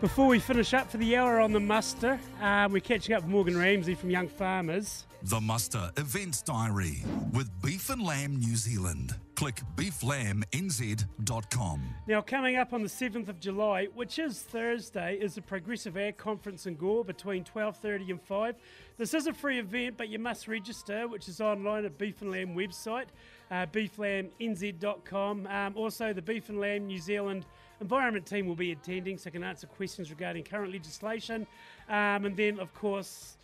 Before we finish up for the hour on the muster, um, we're catching up with Morgan Ramsay from Young Farmers. The Muster Events Diary with Beef and Lamb New Zealand. Click beeflambnz.com. Now, coming up on the 7th of July, which is Thursday, is the Progressive Ag Conference in Gore between 12.30 and 5. This is a free event, but you must register, which is online at Beef and Lamb website, uh, beeflambnz.com. Um, also, the Beef and Lamb New Zealand Environment team will be attending so can answer questions regarding current legislation. Um, and then, of course,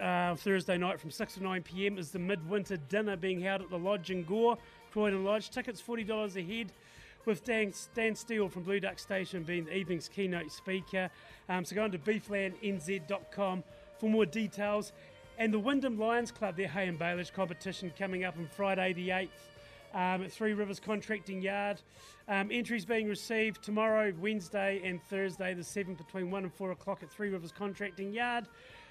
uh, Thursday night from 6 to 9 pm is the midwinter dinner being held at the Lodge in Gore, Croydon Lodge. Tickets $40 a head. With Dan, Dan Steele from Blue Duck Station being the evening's keynote speaker. Um, so go on to beeflambnz.com for more details. And the Wyndham Lions Club, their hay and baleage competition coming up on Friday the 8th um, at Three Rivers Contracting Yard. Um, entries being received tomorrow, Wednesday, and Thursday, the 7th, between 1 and 4 o'clock at Three Rivers Contracting Yard.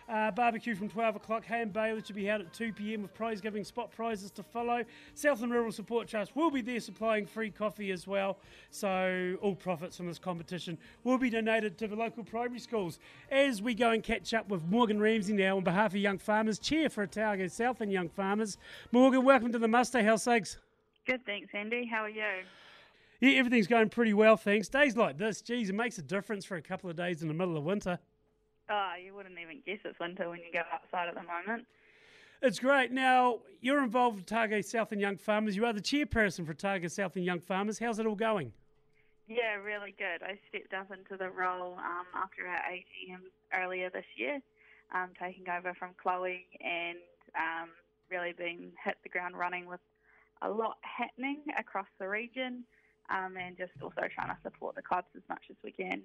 Uh, barbecue from 12 o'clock. Hay and to be held at 2 pm with prize giving spot prizes to follow. Southland Rural Support Trust will be there supplying free coffee as well. So all profits from this competition will be donated to the local primary schools. As we go and catch up with Morgan Ramsay now on behalf of Young Farmers, Chair for Otago Southland Young Farmers. Morgan, welcome to the Muster. How's things? Good, thanks, Andy. How are you? Yeah, everything's going pretty well, thanks. Days like this, geez, it makes a difference for a couple of days in the middle of winter. Oh, you wouldn't even guess it's winter when you go outside at the moment. It's great. Now, you're involved with Otago Southland Young Farmers. You are the chairperson for Otago Southland Young Farmers. How's it all going? Yeah, really good. I stepped up into the role um, after our AGM earlier this year, um, taking over from Chloe and um, really being hit the ground running with a lot happening across the region um, and just also trying to support the clubs as much as we can.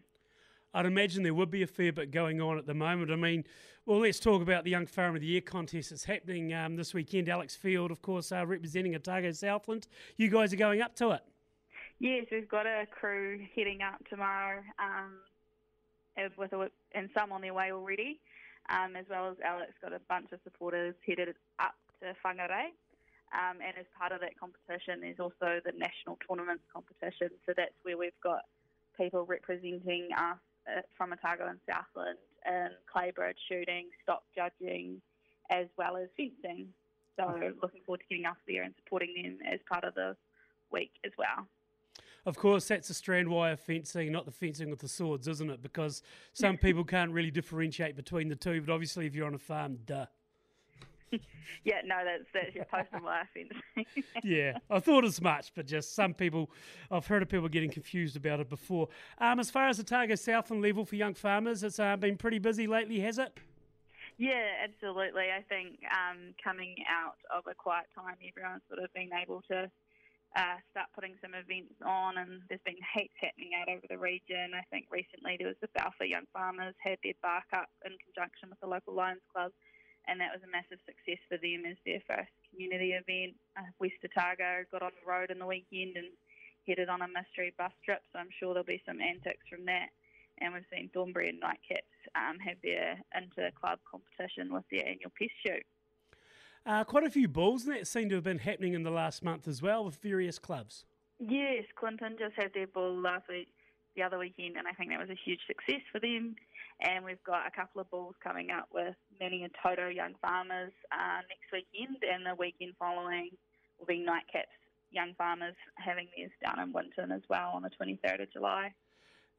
I'd imagine there would be a fair bit going on at the moment. I mean, well, let's talk about the Young Farmer of the Year contest that's happening um, this weekend. Alex Field, of course, uh, representing Otago Southland. You guys are going up to it. Yes, we've got a crew heading up tomorrow, um, with a, and some on their way already, um, as well as Alex got a bunch of supporters headed up to Whangarei. Um, and as part of that competition, there's also the national tournaments competition. So that's where we've got people representing us uh, from Otago and Southland in claybird shooting, stock judging, as well as fencing. So looking forward to getting up there and supporting them as part of the week as well. Of course, that's the strand wire fencing, not the fencing with the swords, isn't it? Because some people can't really differentiate between the two, but obviously, if you're on a farm, duh. yeah, no, that's that's your post and wire fencing. yeah, I thought as much, but just some people, I've heard of people getting confused about it before. Um, as far as the Otago Southland level for young farmers, it's uh, been pretty busy lately, has it? Yeah, absolutely. I think um, coming out of a quiet time, everyone's sort of been able to uh, start putting some events on, and there's been heaps happening out over the region. I think recently there was the Balfour Young Farmers had their bark up in conjunction with the local Lions Club and that was a massive success for them as their first community event. Uh, West Otago got on the road in the weekend and headed on a mystery bus trip, so I'm sure there'll be some antics from that. And we've seen Thornbury and Nightcaps um, have their inter-club competition with their annual pest shoot. Uh, quite a few balls that seem to have been happening in the last month as well with various clubs. Yes, Clinton just had their ball last week, the other weekend, and I think that was a huge success for them. And we've got a couple of bulls coming up with Maniototo Young Farmers uh, next weekend, and the weekend following will be Nightcaps Young Farmers having theirs down in Winton as well on the 23rd of July.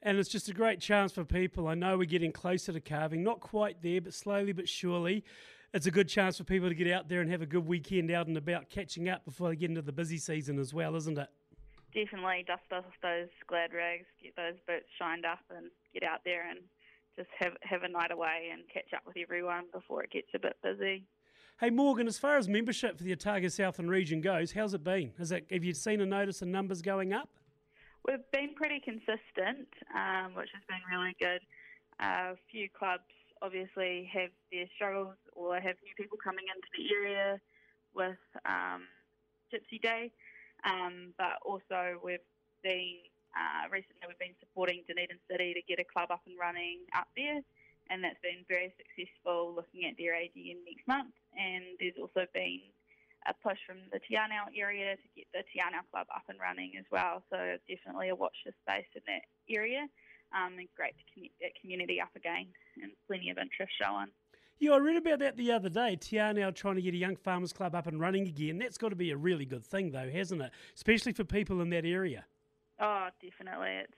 And it's just a great chance for people. I know we're getting closer to calving, not quite there, but slowly but surely. It's a good chance for people to get out there and have a good weekend out and about, catching up before they get into the busy season as well, isn't it? Definitely dust off those glad rags, get those boots shined up, and get out there and just have have a night away and catch up with everyone before it gets a bit busy. Hey Morgan, as far as membership for the Otago Southland region goes, how's it been? Has it, have you seen a notice of numbers going up? We've been pretty consistent, um, which has been really good. Uh, a few clubs obviously have their struggles or have new people coming into the area with um, Gypsy Day, um, but also we've been uh, recently, we've been supporting Dunedin City to get a club up and running up there, and that's been very successful. Looking at their AGM next month, and there's also been a push from the Te Anau area to get the Te Anau club up and running as well. So definitely a watch this space in that area. um, and great to get community up again and plenty of interest showing. Yeah, I read about that the other day. Te Anau trying to get a young farmers club up and running again. That's got to be a really good thing, though, hasn't it? Especially for people in that area. Oh, definitely. It's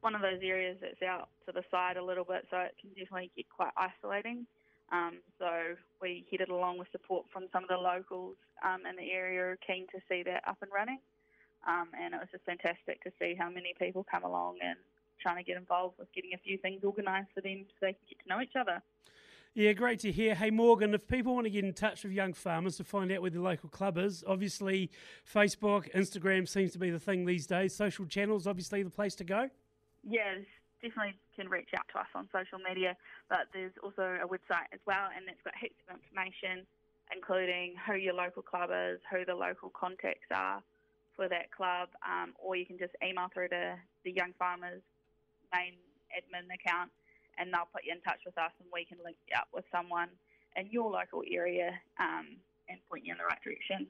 one of those areas that's out to the side a little bit, so it can definitely get quite isolating. Um, so we headed along with support from some of the locals um, in the area, keen to see that up and running. Um, and it was just fantastic to see how many people come along and trying to get involved with getting a few things organised for them so they can get to know each other. Yeah, great to hear. Hey, Morgan, if people want to get in touch with young farmers to find out where the local club is, obviously Facebook, Instagram seems to be the thing these days. Social channels, obviously, the place to go. Yeah, definitely can reach out to us on social media, but there's also a website as well, and it's got heaps of information, including who your local club is, who the local contacts are for that club, um, or you can just email through to the Young Farmers main admin account, and they'll put you in touch with us, and we can link you up with someone in your local area um, and point you in the right direction.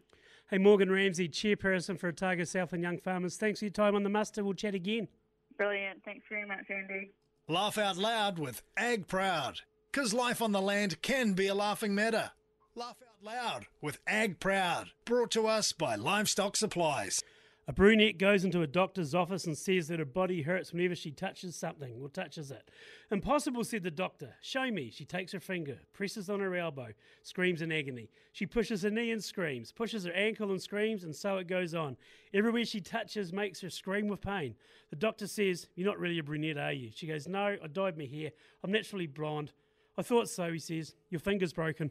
Hey, Morgan Ramsay, chairperson for Otago Southland Young Farmers. Thanks for your time on the muster. We'll chat again. Brilliant. Thanks very much, Andy. Laugh out loud with Ag Proud, because life on the land can be a laughing matter. Laugh out loud with Ag Proud, brought to us by Livestock Supplies. A brunette goes into a doctor's office and says that her body hurts whenever she touches something or touches it. Impossible, said the doctor. Show me. She takes her finger, presses on her elbow, screams in agony. She pushes her knee and screams, pushes her ankle and screams, and so it goes on. Everywhere she touches makes her scream with pain. The doctor says, You're not really a brunette, are you? She goes, No, I dyed my hair. I'm naturally blonde. I thought so, he says. Your finger's broken.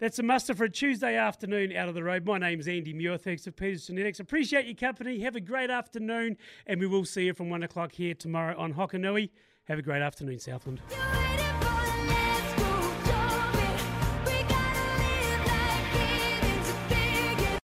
That's a muster for a Tuesday afternoon out of the road. My name's Andy Muir. Thanks to Peters Genetics. Appreciate your company. Have a great afternoon, and we will see you from one o'clock here tomorrow on Hokanui. Have a great afternoon, Southland.